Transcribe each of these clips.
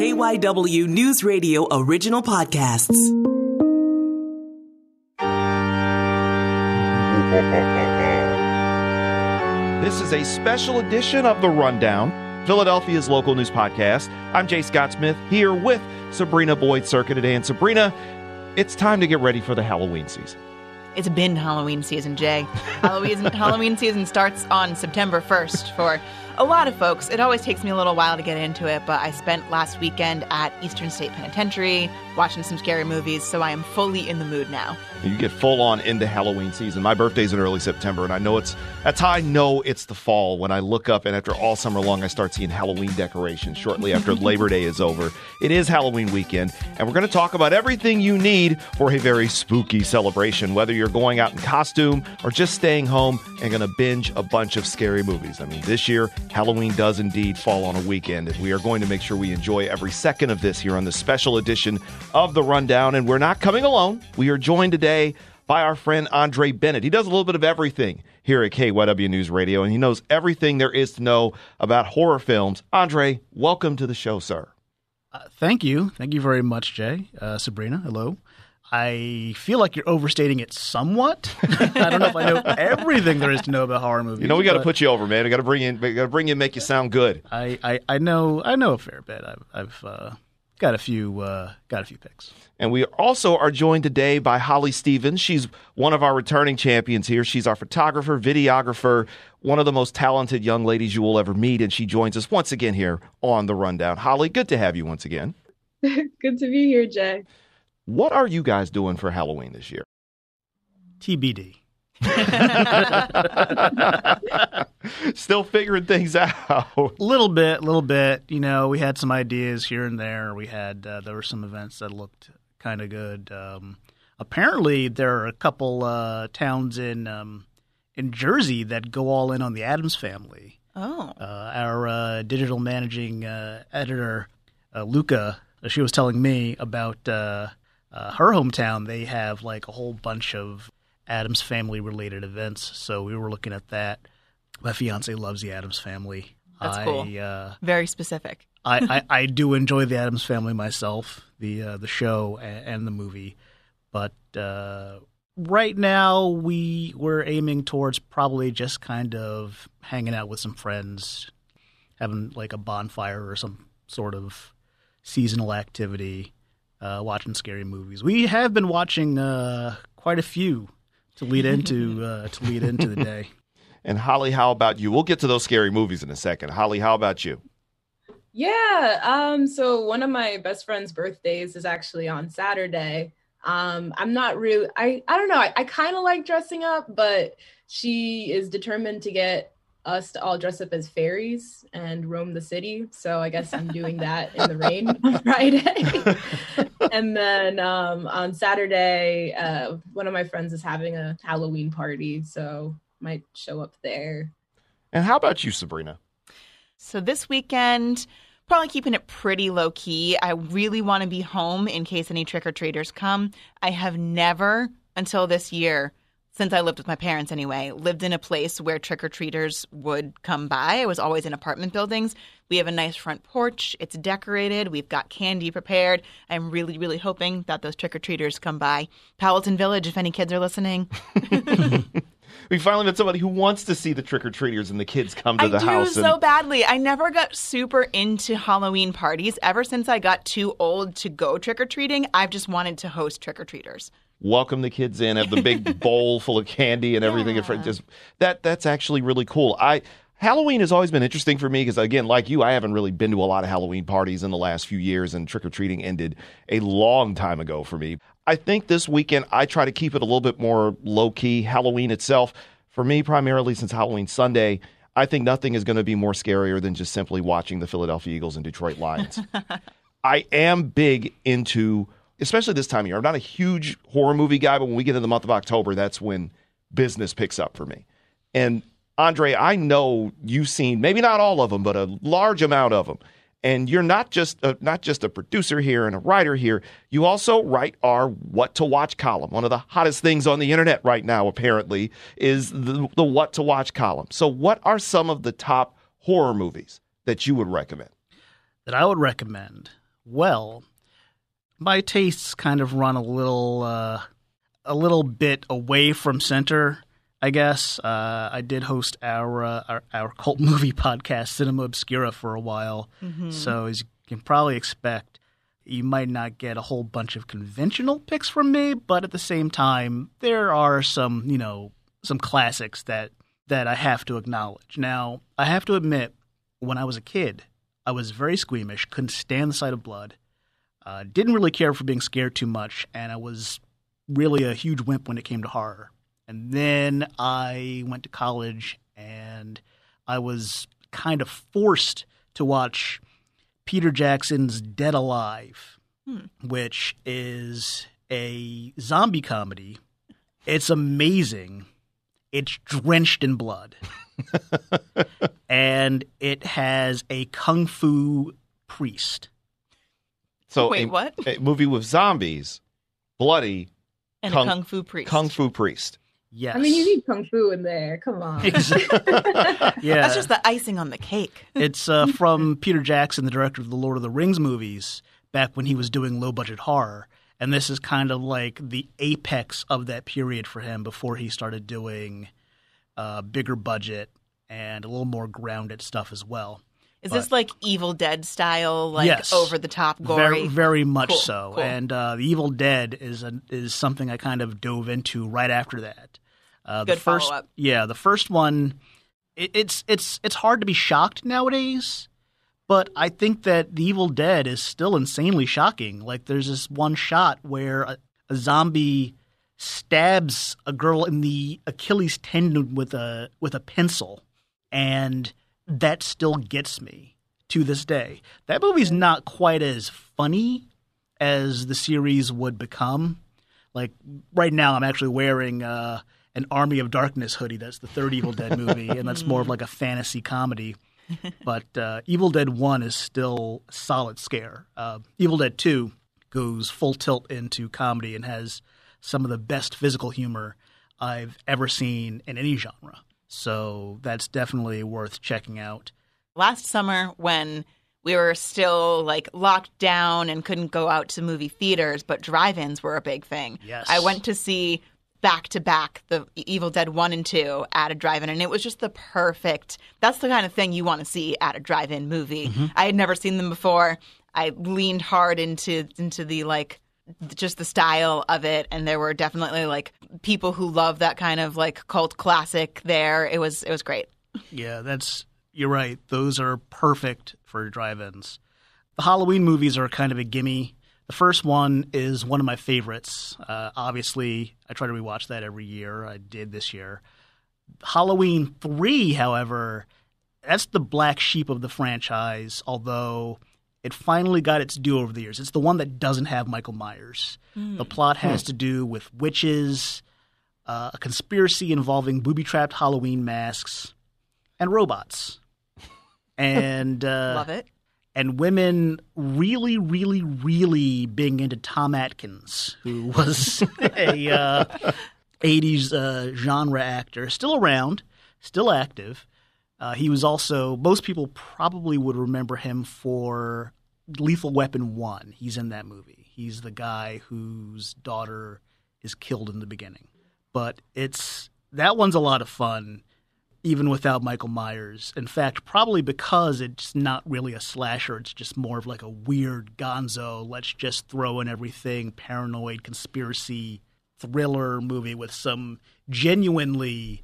KYW News Radio original podcasts. This is a special edition of The Rundown, Philadelphia's local news podcast. I'm Jay Scott Smith here with Sabrina Boyd Circuit today. And Sabrina, it's time to get ready for the Halloween season. It's been Halloween season, Jay. Halloween Halloween season starts on September 1st for a lot of folks. It always takes me a little while to get into it, but I spent last weekend at Eastern State Penitentiary watching some scary movies, so I am fully in the mood now. You get full on into Halloween season. My birthday's in early September, and I know it's that's how I know it's the fall when I look up and after all summer long I start seeing Halloween decorations shortly after Labor Day is over. It is Halloween weekend, and we're going to talk about everything you need for a very spooky celebration, whether you're going out in costume or just staying home and going to binge a bunch of scary movies. I mean, this year Halloween does indeed fall on a weekend, and we are going to make sure we enjoy every second of this here on the special edition of the Rundown. And we're not coming alone. We are joined today by our friend Andre Bennett. He does a little bit of everything here at KYW News Radio, and he knows everything there is to know about horror films. Andre, welcome to the show, sir. Uh, thank you. Thank you very much, Jay. Uh, Sabrina, hello. I feel like you're overstating it somewhat. I don't know if I know everything there is to know about horror movies. You know, we got to put you over, man. We got to bring you in. We got to bring you, make you sound good. I, I, I know, I know a fair bit. I've, I've uh, got a few, uh, got a few picks. And we also are joined today by Holli Stephens. She's one of our returning champions here. She's our photographer, videographer, one of the most talented young ladies you will ever meet. And she joins us once again here on The Rundown. Holli, good to have you once again. good to be here, Jay. What are you guys doing for Halloween this year? TBD. Still figuring things out. A little bit, a little bit. You know, we had some ideas here and there. We had uh, there were some events that looked kind of good. Um, apparently, there are a couple uh, towns in um, in Jersey that go all in on the Addams family. Oh, uh, our uh, digital managing uh, editor uh, Luca, she was telling me about her hometown. They have like a whole bunch of Addams family related events. So we were looking at that. My fiance loves the Addams family. That's I, cool. Uh, Very specific. I, I, I, do enjoy the Addams family myself, the uh, the show and, and, the movie, but uh, right now we we're aiming towards probably just kind of hanging out with some friends, having like a bonfire or some sort of seasonal activity, uh, watching scary movies. We have been watching uh, quite a few to lead into uh, to lead into the day. And Holli, how about you? We'll get to those scary movies in a second. Holli, how about you? Yeah. Um, so one of my best friend's birthdays is actually on Saturday. Um, I'm not really I, I don't know, I, I kind of like dressing up, but she is determined to get us to all dress up as fairies and roam the city. So I guess I'm doing that in the rain on Friday. and then um, on Saturday, uh, one of my friends is having a Halloween party, so might show up there. And how about you, Sabrina? So this weekend, probably keeping it pretty low key. I really want to be home in case any trick or treaters come. I have never until this year since I lived with my parents anyway, lived in a place where trick or treaters would come by. I was always in apartment buildings. We have a nice front porch. It's decorated. We've got candy prepared. I'm really, really hoping that those trick or treaters come by. Powelton Village, if any kids are listening. we finally met somebody who wants to see the trick or treaters and the kids come to I the do house. so badly. I never got super into Halloween parties. Ever since I got too old to go trick or treating, I've just wanted to host trick or treaters welcome the kids in, have the big bowl full of candy and everything. Yeah. Just that that's actually really cool. I Halloween has always been interesting for me because again, like you, I haven't really been to a lot of Halloween parties in the last few years, and trick or treating ended a long time ago for me. I think this weekend I try to keep it a little bit more low key. Halloween itself, for me, primarily since Halloween Sunday. I think nothing is going to be more scarier than just simply watching the Philadelphia Eagles and Detroit Lions. I am big into especially this time of year. I'm not a huge horror movie guy, but when we get in the month of October, that's when business picks up for me. And Andre, I know you've seen maybe not all of them, but a large amount of them. And you're not just a, not just a producer here and a writer here. You also write our What to Watch column. One of the hottest things on the internet right now, apparently, is the, the What to Watch column. So, what are some of the top horror movies that you would recommend? That I would recommend. Well, my tastes kind of run a little uh, a little bit away from center. I guess uh, I did host our, uh, our, our cult movie podcast, Cinema Obscura, for a while. So as you can probably expect, you might not get a whole bunch of conventional picks from me, but at the same time, there are some you know some classics that that I have to acknowledge. Now, I have to admit, when I was a kid, I was very squeamish, couldn't stand the sight of blood, uh, didn't really care for being scared too much, and I was really a huge wimp when it came to horror. And then I went to college and I was kind of forced to watch Peter Jackson's Dead Alive, hmm. which is a zombie comedy. It's amazing. It's drenched in blood. and it has a kung fu priest. So Wait, a, what? A movie with zombies, bloody And Kung- a kung fu priest. kung fu priest. Yes. I mean, you need kung fu in there. Come on. yeah. That's just the icing on the cake. It's uh, from Peter Jackson, the director of the Lord of the Rings movies, back when he was doing low budget horror. And this is kind of like the apex of that period for him before he started doing uh, bigger budget and a little more grounded stuff as well. Is this like Evil Dead style, like Yes. over the top gory? Very, very much Cool, so. cool. And uh, the Evil Dead is a, is something I kind of dove into right after that. Uh, the first, follow-up. yeah, the first one. It, it's it's it's hard to be shocked nowadays, but I think that the Evil Dead is still insanely shocking. Like there's this one shot where a, a zombie stabs a girl in the Achilles tendon with a with a pencil, and that still gets me to this day. That movie's not quite as funny as the series would become. Like right now, I'm actually wearing uh, an Army of Darkness hoodie. That's the third Evil Dead movie, and that's more of like a fantasy comedy. But uh, Evil Dead One is still solid scare. Uh, Evil Dead Two goes full tilt into comedy and has some of the best physical humor I've ever seen in any genre. So that's definitely worth checking out. Last summer, when we were still like locked down and couldn't go out to movie theaters, but drive-ins were a big thing. Yes. I went to see back to back the Evil Dead 1 and 2 at a drive-in and it was just the perfect that's the kind of thing you want to see at a drive-in movie. Mm-hmm. I had never seen them before. I leaned hard into into the like just the style of it and there were definitely like people who love that kind of like cult classic there. It was it was great. Yeah, that's you're right. Those are perfect for drive-ins. The Halloween movies are kind of a gimme. The first one is one of my favorites. Uh, obviously, I try to rewatch that every year. I did this year. Halloween 3, however, that's the black sheep of the franchise, although it finally got its due over the years. It's the one that doesn't have Michael Myers. The plot has to do with witches, uh, a conspiracy involving booby trapped Halloween masks, and robots. And uh, Love it. And women really, really, really being into Tom Atkins, who was a uh, 80s uh, genre actor, still around, still active. Uh, he was also, most people probably would remember him for Lethal Weapon 1. He's in that movie. He's the guy whose daughter is killed in the beginning. But it's, that one's a lot of fun even without Michael Myers. In fact, probably because it's not really a slasher, it's just more of like a weird gonzo, let's just throw in everything, paranoid conspiracy thriller movie with some genuinely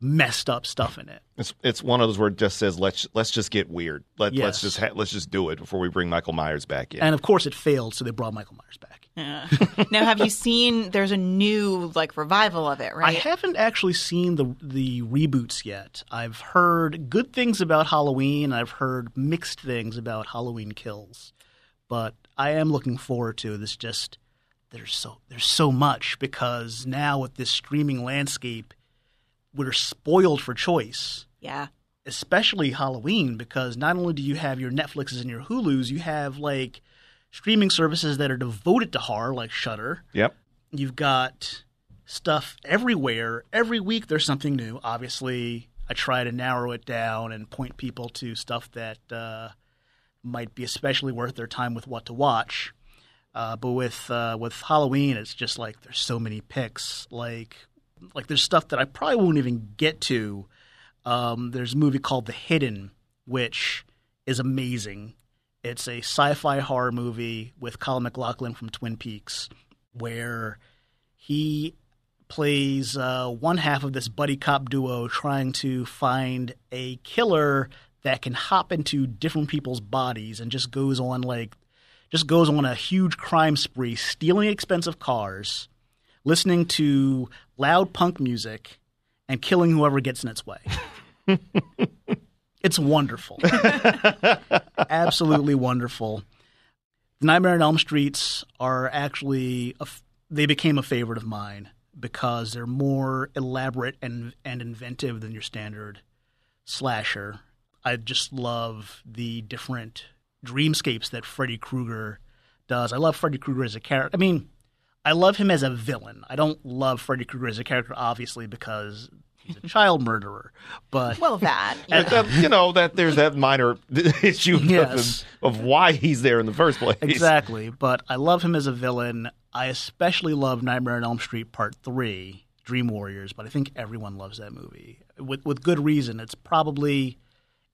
messed up stuff in it. It's it's one of those where it just says let's let's just get weird. Let Yes. let's just ha- let's just do it before we bring Michael Myers back in. And of course it failed, so they brought Michael Myers back. Yeah. now, have you seen? There's a new like revival of it, right? I haven't actually seen the the reboots yet. I've heard good things about Halloween. I've heard mixed things about Halloween Kills, but I am looking forward to this. Just there's so there's so much because now with this streaming landscape, we're spoiled for choice. yeah. Especially Halloween, because not only do you have your Netflixes and your Hulu's, you have like streaming services that are devoted to horror, like Shudder. yep. You've got stuff everywhere. Every week there's something new. Obviously, I try to narrow it down and point people to stuff that uh, might be especially worth their time with what to watch. Uh, but with uh, with Halloween, it's just like there's so many picks. Like like there's stuff that I probably won't even get to. Um, there's a movie called The Hidden, which is amazing. It's a sci-fi horror movie with Kyle MacLachlan from Twin Peaks, where he plays uh, one half of this buddy cop duo trying to find a killer that can hop into different people's bodies and just goes on like just goes on a huge crime spree, stealing expensive cars, listening to loud punk music, and killing whoever gets in its way. it's wonderful. Absolutely wonderful. Nightmare on Elm Streets are actually, a, they became a favorite of mine because they're more elaborate and, and inventive than your standard slasher. I just love the different dreamscapes that Freddy Krueger does. I love Freddy Krueger as a character. I mean, I love him as a villain. I don't love Freddy Krueger as a character, obviously, because he's a child murderer. But well, that yeah. that, you know that there's that minor issue yes. of, of, why he's there in the first place. Exactly. But I love him as a villain. I especially love Nightmare on Elm Street Part Three, Dream Warriors. But I think everyone loves that movie with with good reason. It's probably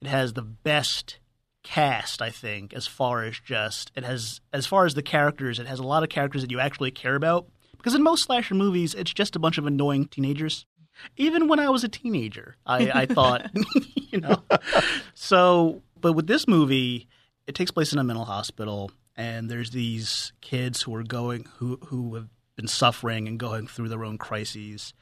it has the best cast, I think, as far as just it has as far as the characters, it has a lot of characters that you actually care about. Because in most slasher movies, it's just a bunch of annoying teenagers. Even when I was a teenager, I, I thought, you know. So, but with this movie, it takes place in a mental hospital, and there's these kids who are going who who have been suffering and going through their own crises,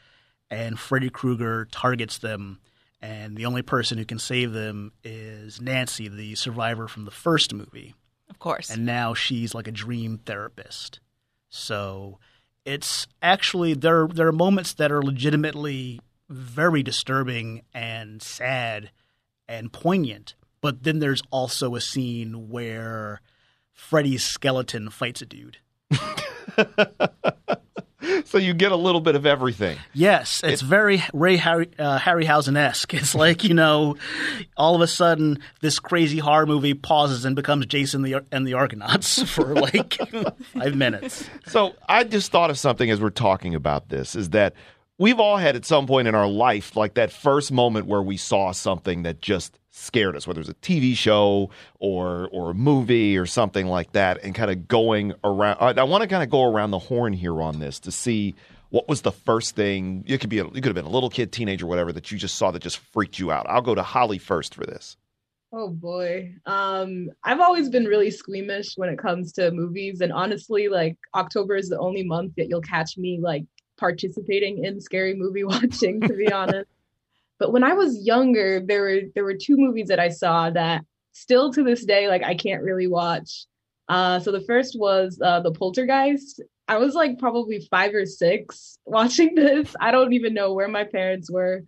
and Freddy Krueger targets them and the only person who can save them is Nancy, the survivor from the first movie. Of course. And now she's like a dream therapist. So it's actually there there are moments that are legitimately very disturbing and sad and poignant. But then there's also a scene where Freddy's skeleton fights a dude. so you get a little bit of everything. Yes, it's it, very Ray Harry, uh, Harryhausen esque. It's like you know, all of a sudden this crazy horror movie pauses and becomes Jason the, and the Argonauts for like five minutes. So I just thought of something as we're talking about this: is that we've all had at some point in our life like that first moment where we saw something that just scared us, whether it was a TV show or or a movie or something like that, and kind of going around. I, I want to kind of go around the horn here on this to see what was the first thing. It could be a, it could have been a little kid, teenager, whatever that you just saw that just freaked you out. I'll go to Holli first for this. Oh boy. Um, I've always been really squeamish when it comes to movies. And honestly, like October is the only month that you'll catch me like participating in scary movie watching, to be honest. But when I was younger, there were there were two movies that I saw that still to this day, like I can't really watch. Uh, so the first was uh, the Poltergeist. I was like probably five or six watching this. I don't even know where my parents were,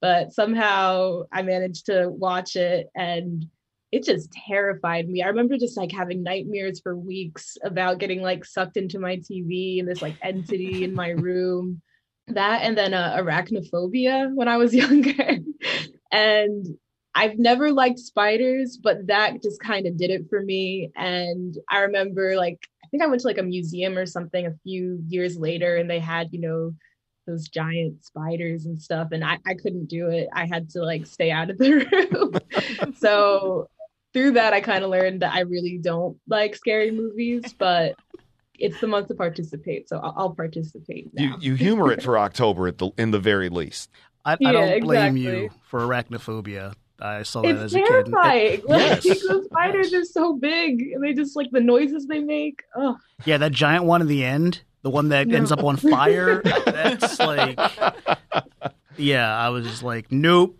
but somehow I managed to watch it and it just terrified me. I remember just like having nightmares for weeks about getting like sucked into my TV and this like entity in my room that and then uh, arachnophobia when I was younger. and I've never liked spiders, but that just kind of did it for me. And I remember like I think I went to like a museum or something a few years later and they had, you know, those giant spiders and stuff and I, I couldn't do it. I had to like stay out of the room. so through that I kind of learned that I really don't like scary movies, but it's the month to participate, so I'll, I'll participate. Now. You you humor it for October at the in the very least. I, yeah, I don't blame exactly. you for arachnophobia. I saw that it's as terrifying. a kid. Like, yes. those spiders are so big, and they just like the noises they make. Oh. Yeah, that giant one in the end, the one that no. ends up on fire. that's like, yeah. I was just like, nope.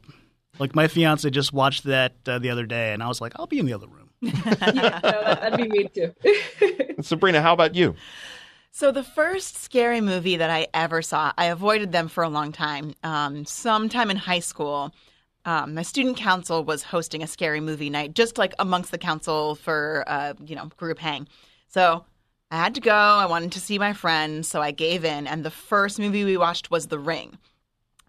Like my fiance just watched that uh, the other day, and I was like, I'll be in the other room yeah, no, that, would be me too. Sabrina, how about you? So the first scary movie that I ever saw, I avoided them for a long time. Um, sometime in high school, um, my student council was hosting a scary movie night, just like amongst the council for uh, you know group hang. So I had to go. I wanted to see my friends, so I gave in. And the first movie we watched was The Ring.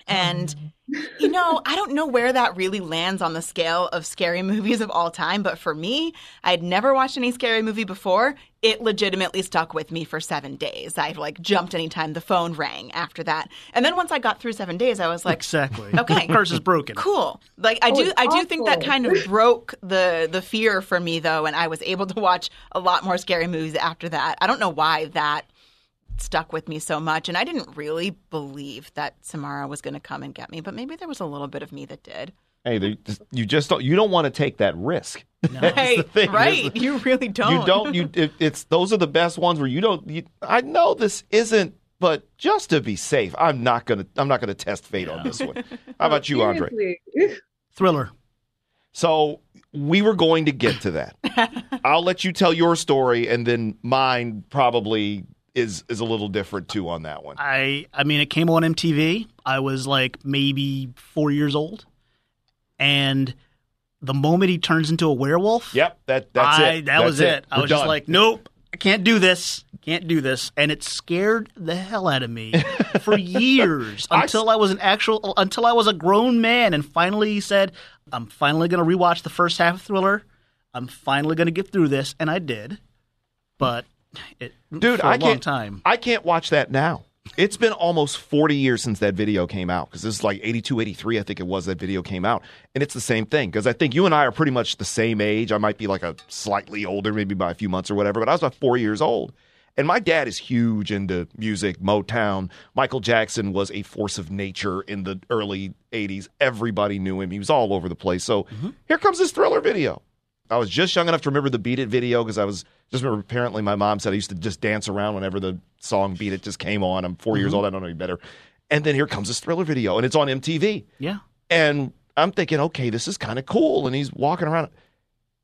And, oh. you know, I don't know where that really lands on the scale of scary movies of all time, but for me, I'd never watched any scary movie before. It legitimately stuck with me for seven days. I like jumped anytime the phone rang after that. And then once I got through seven days, I was like, exactly. Okay. curse is broken. Cool. Like I Oh, do I do think that kind of broke the the fear for me though and I was able to watch a lot more scary movies after that. I don't know why that stuck with me so much and I didn't really believe that Samara was going to come and get me, but maybe there was a little bit of me that did. Hey, just, you just don't you don't want to take that risk. That's Right. thing. right. The- you really don't. You don't. You it, it's those are the best ones where you don't. You, I know this isn't, but just to be safe, I'm not gonna. I'm not gonna test fate on this one. How about you, Andre? Thriller. So we were going to get to that. I'll let you tell your story, and then mine probably is is a little different too on that one. I I mean, it came on MTV. I was like maybe four years old, and the moment he turns into a werewolf, Yep, that that's I, it. That That's was it. I We're was just like, nope, I can't do this. Can't do this, and it scared the hell out of me for years I until I was an actual until I was a grown man and finally said, "I'm finally going to rewatch the first half of Thriller. I'm finally going to get through this," and I did. But it, dude, I can't. time. I can't watch that now. It's been almost 40 years since that video came out because this is like 82, 83, I think it was that video came out. And it's the same thing because I think you and I are pretty much the same age. I might be like a slightly older, maybe by a few months or whatever, but I was about four years old. And my dad is huge into music, Motown. Michael Jackson was a force of nature in the early 80s. Everybody knew him. He was all over the place. So mm-hmm. here comes this thriller video. I was just young enough to remember the Beat It video because I was just remember apparently my mom said I used to just dance around whenever the song Beat It just came on. I'm 4 years mm-hmm. old. I don't know any better. And then here comes this thriller video and it's on MTV. Yeah. And I'm thinking, okay, this is kind of cool. And he's walking around.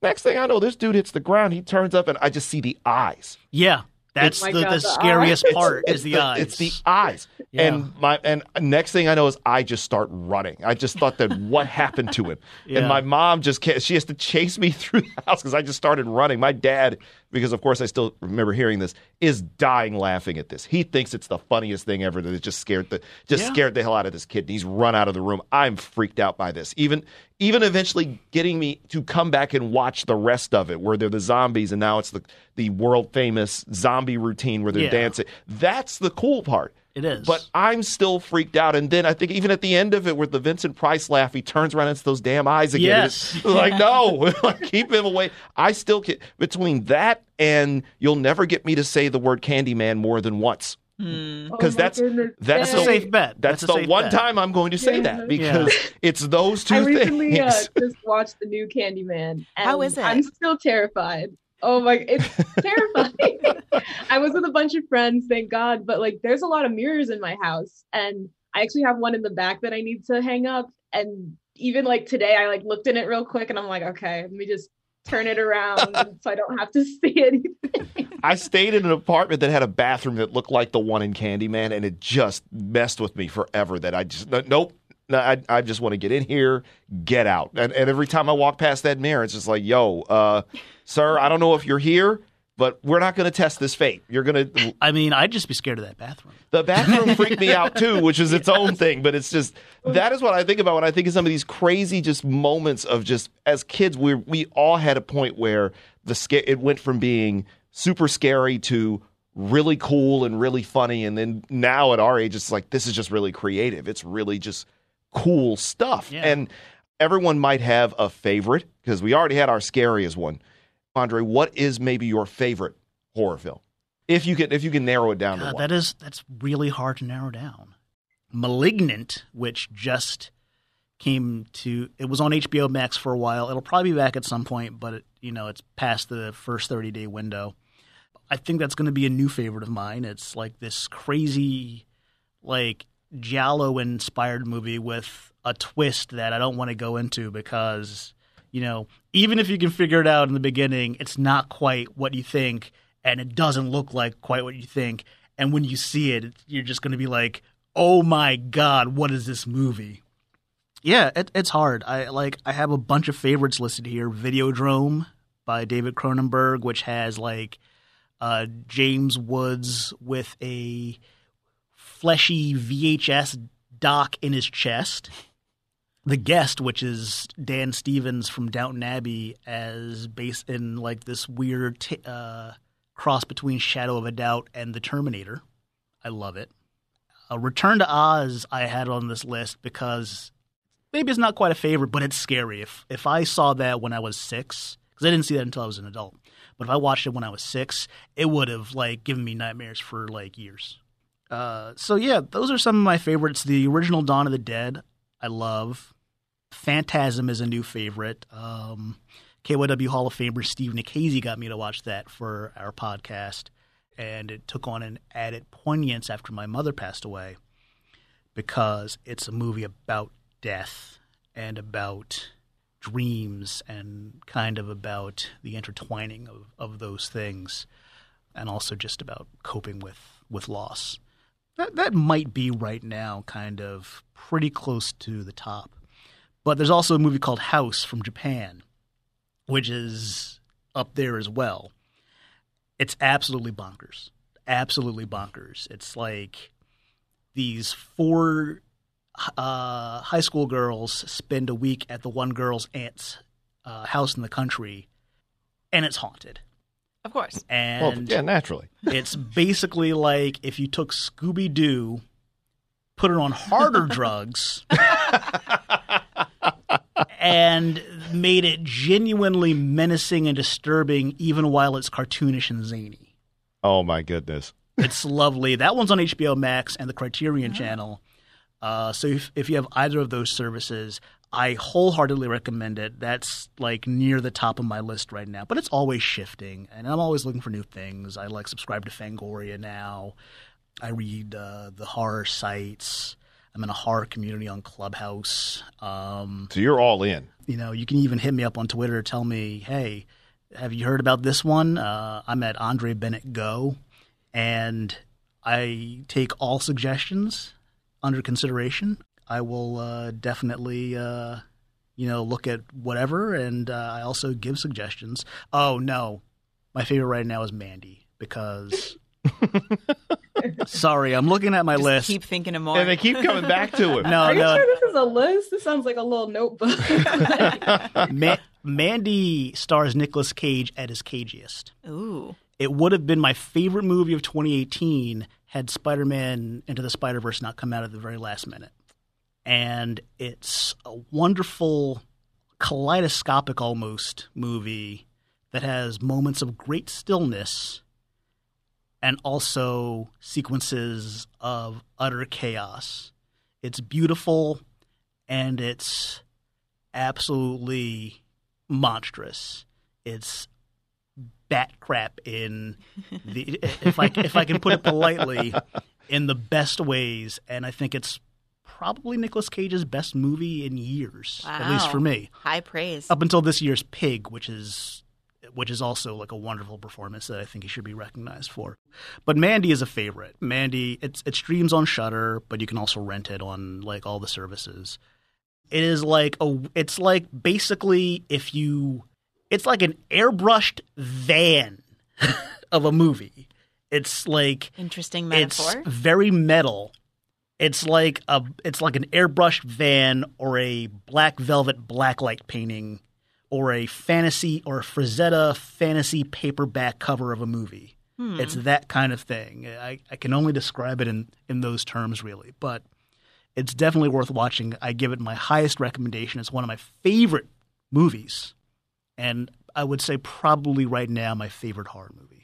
Next thing I know, this dude hits the ground. He turns up and I just see the eyes. Yeah. That's the, God, the the uh, scariest part It's is the, eyes. It's the eyes. Yeah. And my and next thing I know is I just start running. I just thought that what happened to him. Yeah. And my mom just can't, she has to chase me through the house because I just started running. My dad, because of course I still remember hearing this, is dying laughing at this. He thinks it's the funniest thing ever. That it just scared the just Yeah. scared the hell out of this kid. And he's run out of the room. I'm freaked out by this. Even even eventually getting me to come back and watch the rest of it, where they're the zombies, and now it's the the world famous zombie routine where they're Yeah. dancing. That's the cool part. It is. But I'm still freaked out. And then I think even at the end of it, with the Vincent Price laugh, he turns around and it's those damn eyes again. Yes. Like, no, like, keep him away. I still get between that and you'll never get me to say the word Candyman more than once. Oh Because my that's goodness. that's That's a the safe bet. That's, That's the one bet. time I'm going to say Yeah. that because it's those two I recently uh, just watched the new Candyman. And How is it? I'm still terrified. Oh my, it's terrifying. I was with a bunch of friends, thank God, but like there's a lot of mirrors in my house, and I actually have one in the back that I need to hang up. And even like today, I like looked in it real quick, and I'm like, okay, let me just turn it around so I don't have to see anything. I stayed in an apartment that had a bathroom that looked like the one in Candyman, and it just messed with me forever. That I just nope. No, I, I just want to get in here, get out. And, and every time I walk past that mirror, it's just like, yo, uh, sir, I don't know if you're here, but we're not going to test this fate. You're going to. I mean, I'd just be scared of that bathroom. The bathroom freaked me out too, which is its own thing. But it's just that is what I think about when I think of some of these crazy just moments of just as kids, we we all had a point where the sca- it went from being super scary to really cool and really funny, and then now at our age, it's like this is just really creative. It's really just cool stuff, Yeah. and everyone might have a favorite because we already had our scariest one. Andre, what is maybe your favorite horror film? If you can, if you can narrow it down to God, one. that is that's really hard to narrow down. Malignant, which just came to it was on HBO Max for a while. It'll probably be back at some point, but it, you know it's past the first thirty day window. I think that's going to be a new favorite of mine. It's like this crazy, like giallo inspired movie with a twist that I don't want to go into because you know even if you can figure it out in the beginning, it's not quite what you think, and it doesn't look like quite what you think. And when you see it, you're just going to be like, "Oh my god, what is this movie?" Yeah, it, it's hard. I like. I have a bunch of favorites listed here. Videodrome by David Cronenberg, which has like uh, James Woods with a fleshy VHS Doc in his chest. The guest, which is Dan Stevens from Downton Abbey, as based in like this weird t- uh, cross between Shadow of a Doubt and The Terminator. I love it. A Return to Oz I had on this list because maybe it's not quite a favorite, but it's scary. If if I saw that when I was six, because I didn't see that until I was an adult, but if I watched it when I was six, it would have like given me nightmares for like years. Uh, so yeah, those are some of my favorites. The original Dawn of the Dead, I love. Phantasm is a new favorite. Um, KYW Hall of Famer Steve Nikhazy got me to watch that for our podcast, and it took on an added poignance after my mother passed away because it's a movie about death and about dreams and kind of about the intertwining of, of those things and also just about coping with, with loss. That, that might be right now kind of pretty close to the top. But there's also a movie called House from Japan, which is up there as well. It's absolutely bonkers. Absolutely bonkers. It's like these four uh, high school girls spend a week at the one girl's aunt's uh, house in the country, and it's haunted. Of course. Well, And yeah, naturally. it's basically like if you took Scooby Doo, put it on harder drugs, and made it genuinely menacing and disturbing, even while it's cartoonish and zany. Oh my goodness. It's lovely. That one's on HBO Max and the Criterion Channel. Uh, so if, if you have either of those services, I wholeheartedly recommend it. That's like near the top of my list right now, but it's always shifting, and I'm always looking for new things. I like subscribe to Fangoria now. I read uh, the horror sites. I'm in a horror community on Clubhouse. Um, So you're all in. you know, you can even hit me up on Twitter. Tell me, hey, have you heard about this one? Uh, I'm at Andre Bennett Go, and I take all suggestions under consideration. I will uh, definitely, uh, you know, look at whatever, and uh, I also give suggestions. Oh no, my favorite right now is Mandy because. Sorry, I'm looking at my Just list. keep thinking of more. And they keep coming back to him. no, Are you no, sure this is a list? This sounds like a little notebook. Ma- Mandy stars Nicolas Cage at his cagiest. Ooh. It would have been my favorite movie of 2018 had Spider Man Into the Spider Verse not come out at the very last minute. And it's a wonderful, kaleidoscopic almost movie that has moments of great stillness and also sequences of utter chaos. It's beautiful and it's absolutely monstrous. It's bat crap in the if I if I can put it politely in the best ways, and I think it's probably Nicolas Cage's best movie in years, at least for me. High praise. Up until this year's Pig, which is which is also like a wonderful performance that I think he should be recognized for. But Mandy is a favorite. Mandy, it's it streams on Shudder, but you can also rent it on like all the services. It is like a it's like basically if you it's like an airbrushed van of a movie. It's like Interesting metaphor. it's very metal. It's like a it's like an airbrushed van or a black velvet blacklight painting or a fantasy or a Frazetta fantasy paperback cover of a movie. Hmm. It's that kind of thing. I, I can only describe it in, in those terms really, but it's definitely worth watching. I give it my highest recommendation. It's one of my favorite movies. And I would say probably right now my favorite horror movie.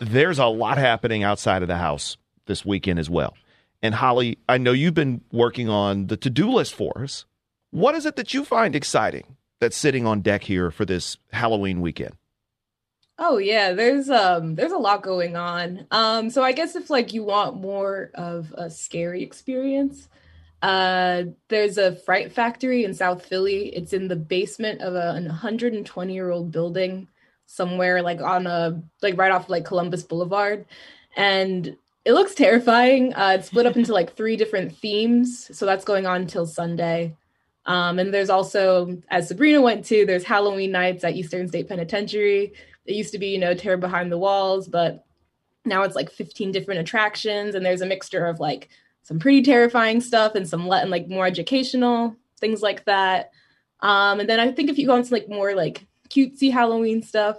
There's a lot happening outside of the house this weekend as well. And Holli, I know you've been working on the to do list for us. What is it that you find exciting that's sitting on deck here for this Halloween weekend? Oh yeah, there's um there's a lot going on. Um so I guess if like you want more of a scary experience, uh there's a Fright Factory in South Philly. It's in the basement of a 120-year-old building somewhere like on a like right off like Columbus Boulevard and it looks terrifying. Uh it's split up into like three different themes. So that's going on till Sunday. Um, and there's also, as Sabrina went to, there's Halloween nights at Eastern State Penitentiary. It used to be, you know, Terror Behind the Walls, but now it's like 15 different attractions, and there's a mixture of like some pretty terrifying stuff and some and like more educational things like that. Um, and then I think if you go into like more like cutesy Halloween stuff,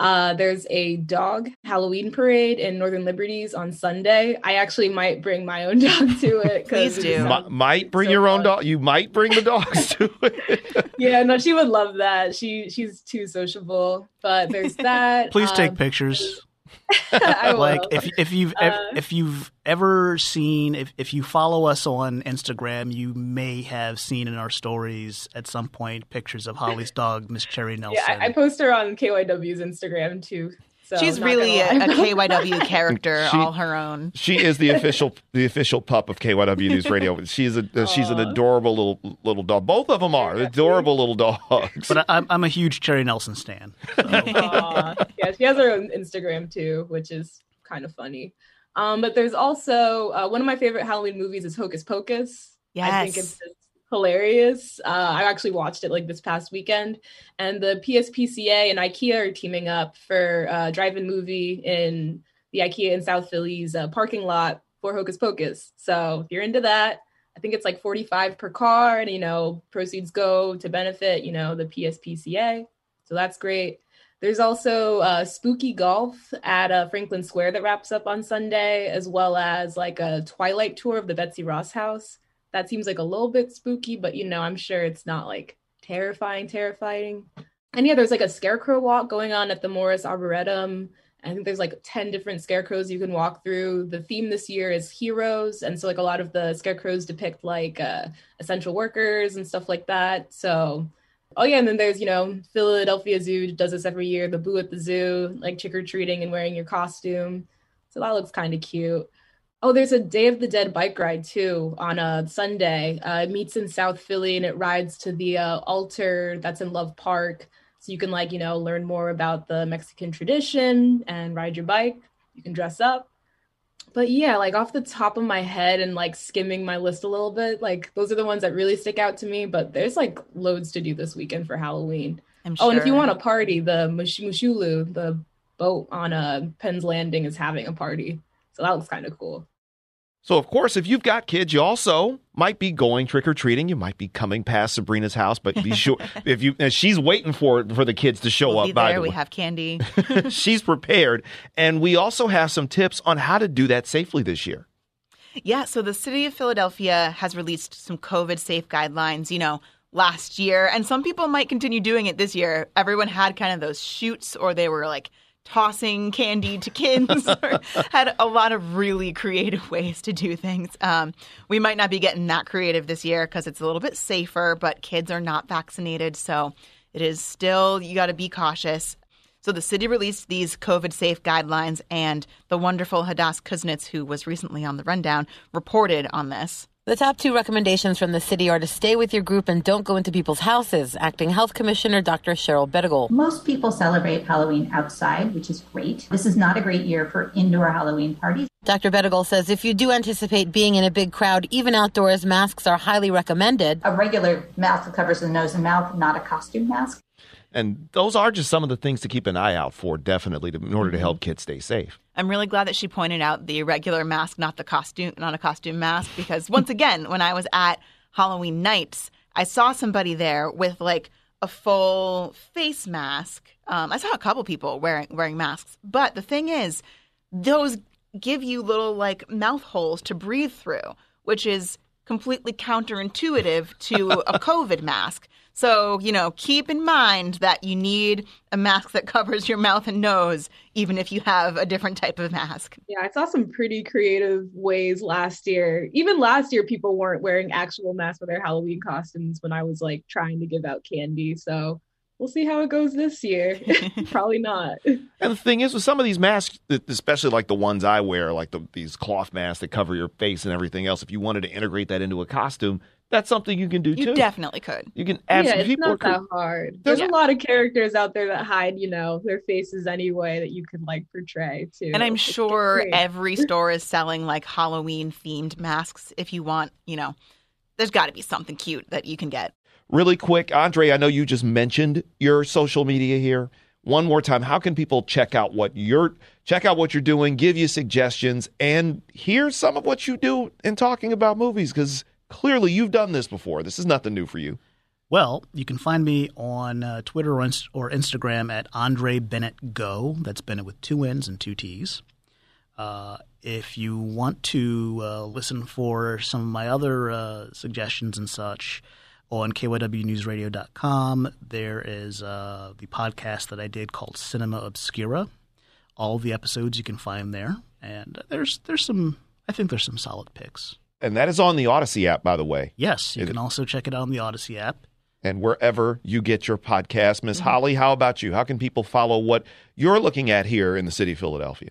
uh, there's a dog Halloween parade in Northern Liberties on Sunday. I actually might bring my own dog to it. Please do. M- might bring so your own dog. You might bring the dogs to it. yeah, no, she would love that. She she's too sociable. But there's that. Please um, take pictures. like if if you've uh, if you've ever seen if if you follow us on Instagram, you may have seen in our stories at some point pictures of Holli's dog, Miss Cherry Nelson. Yeah, I, I post her on KYW's Instagram too. So She's really a, a, KYW character, she, all her own. She is the official the official pup of KYW News Radio. She's a she's an adorable little little dog. Both of them are adorable little dogs. But I'm I'm a huge Cherry Nelson stan. So. yeah, she has her own Instagram too, which is kind of funny. Um, but there's also uh, one of my favorite Halloween movies is Hocus Pocus. Yes. I think it's hilarious. Uh, I actually watched it like this past weekend, and the PSPCA and IKEA are teaming up for a drive-in movie in the IKEA in South Philly's uh, parking lot for Hocus Pocus. So if you're into that, I think it's like 45 per car, and you know proceeds go to benefit you know the PSPCA. So that's great. There's also uh, spooky golf at uh, Franklin Square that wraps up on Sunday, as well as like a twilight tour of the Betsy Ross house that seems like a little bit spooky, but you know, I'm sure it's not like terrifying, terrifying. And yeah, there's like a scarecrow walk going on at the Morris Arboretum. I think there's like 10 different scarecrows you can walk through. The theme this year is heroes. And so, like, a lot of the scarecrows depict like uh, essential workers and stuff like that. So, oh, yeah. And then there's, you know, Philadelphia Zoo does this every year, the Boo at the Zoo, like trick or treating and wearing your costume. So, that looks kind of cute. Oh, there's a Day of the Dead bike ride too on a Sunday. Uh, it meets in South Philly and it rides to the uh, altar that's in Love Park. So you can like, you know, learn more about the Mexican tradition and ride your bike. You can dress up. But yeah, like off the top of my head and like skimming my list a little bit, like those are the ones that really stick out to me. But there's like loads to do this weekend for Halloween. Sure. Oh, and if you want a party, the Mush- Moshulu, the boat on a uh, Penn's Landing, is having a party. So that looks kind of cool. So, of course, if you've got kids, you also might be going trick or treating. You might be coming past Sabrina's house, but be sure if you she's waiting for for the kids to show we'll up. Be by there. the we way. have candy. she's prepared, and we also have some tips on how to do that safely this year. Yeah, so the city of Philadelphia has released some COVID safe guidelines. You know, last year, and some people might continue doing it this year. Everyone had kind of those shoots, or they were like tossing candy to kids or had a lot of really creative ways to do things. Um, we might not be getting that creative this year because it's a little bit safer, but kids are not vaccinated. So it is still, you got to be cautious. So the city released these COVID safe guidelines, and the wonderful Hadas Kuznits, who was recently on the rundown, reported on this. The top two recommendations from the city are to stay with your group and don't go into people's houses. Acting Health Commissioner Dr. Cheryl Bettigole. Most people celebrate Halloween outside, which is great. This is not a great year for indoor Halloween parties. Dr. Bettigole says if you do anticipate being in a big crowd, even outdoors, masks are highly recommended. A regular mask that covers the nose and mouth, not a costume mask. And those are just some of the things to keep an eye out for, definitely, to, in order to help mm-hmm. kids stay safe. I'm really glad that she pointed out the regular mask, not the costume, not a costume mask, because once again, when I was at Halloween nights, I saw somebody there with like a full face mask. Um, I saw a couple people wearing wearing masks, but the thing is, those give you little like mouth holes to breathe through, which is completely counterintuitive to a COVID mask. So, you know, keep in mind that you need a mask that covers your mouth and nose, even if you have a different type of mask. Yeah, I saw some pretty creative ways last year. Even last year, people weren't wearing actual masks for their Halloween costumes when I was like trying to give out candy. So we'll see how it goes this year. Probably not. And the thing is, with some of these masks, especially like the ones I wear, like the, these cloth masks that cover your face and everything else, if you wanted to integrate that into a costume, that's something you can do you too. You definitely could. You can absolutely. Yeah, it's not that hard. There's yeah. a lot of characters out there that hide, you know, their faces anyway that you can like portray too. And I'm sure every store is selling like Halloween themed masks if you want, you know, there's got to be something cute that you can get. Really quick, Andre, I know you just mentioned your social media here. One more time, how can people check out what you're check out what you're doing, give you suggestions, and hear some of what you do in talking about movies? Because clearly you've done this before. This is nothing new for you. Well, you can find me on uh, Twitter or, Inst- or, Instagram at Andre Bennett Go. That's Bennett with two N's and two T's. Uh, if you want to uh, listen for some of my other uh, suggestions and such on kywnewsradio.com, there is uh, the podcast that I did called Cinema Obscura. All the episodes you can find there, and there's there's some I think there's some solid picks. And that is on the Audacy app, by the way. Yes, you It- can also check it out on the Audacy app. and wherever you get your podcast. Miss Holli, how about you? How can people follow what you're looking at here in the city of Philadelphia?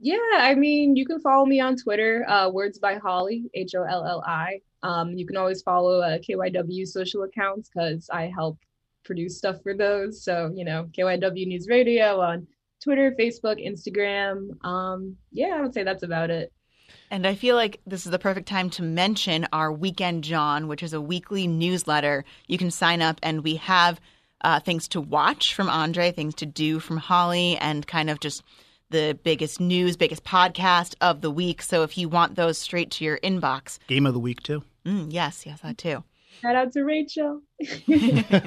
Yeah, I mean, you can follow me on Twitter, uh, Words by Holli, H O L L I. Um, you can always follow uh, KYW social accounts because I help produce stuff for those. So, you know, KYW News Radio on Twitter, Facebook, Instagram. Um, yeah, I would say that's about it. And I feel like this is the perfect time to mention our Weekend John, which is a weekly newsletter. You can sign up, and we have uh, things to watch from Andre, things to do from Holli, and kind of just the biggest news, biggest podcast of the week. So if you want those straight to your inbox, Game of the week too, mm, yes, yes, that too. Shout out to Rachel.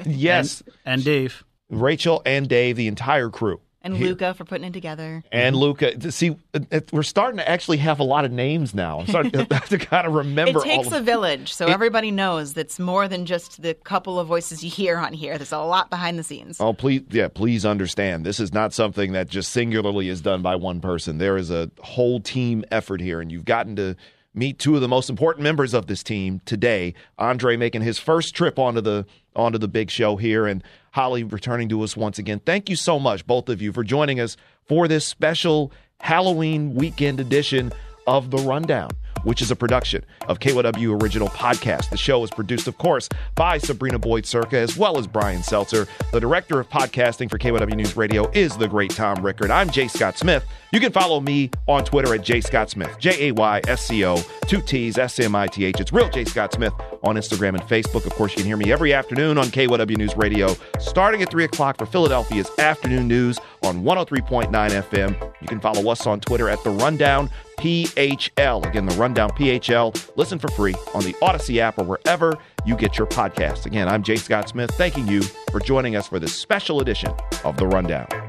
yes, and Dave. Rachel and Dave, the entire crew. And Here- Luca for putting it together. And Luca, see, it- it- we're starting to actually have a lot of names now. I'm starting to, to kind of remember It takes a village, so everybody knows that's more than just the couple of voices you hear on here. There's a lot behind the scenes. Oh, please, yeah, please understand. This is not something that just singularly is done by one person. There is a whole team effort here, and you've gotten to meet two of the most important members of this team today. Andre making his first trip onto the onto the big show here, and Holli returning to us once again. Thank you so much, both of you, for joining us for this special Halloween weekend edition of The Rundown, which is a production of KYW Original Podcast. The show is produced, of course, by Sabrina Boyd Circa as well as Brian Seltzer. The director of podcasting for KYW News Radio is the great Tom Rickard. I'm Jay Scott Smith. You can follow me on Twitter at Jay Scott Smith, J A Y S C O, two T's, S M I T H. It's real Jay Scott Smith on Instagram and Facebook. Of course, you can hear me every afternoon on KYW News Radio, starting at 3 o'clock for Philadelphia's afternoon news on 103.9 FM. You can follow us on Twitter at The Rundown PHL. Again, The Rundown PHL. Listen for free on the Audacy app or wherever you get your podcasts. Again, I'm Jay Scott Smith, thanking you for joining us for this special edition of The Rundown.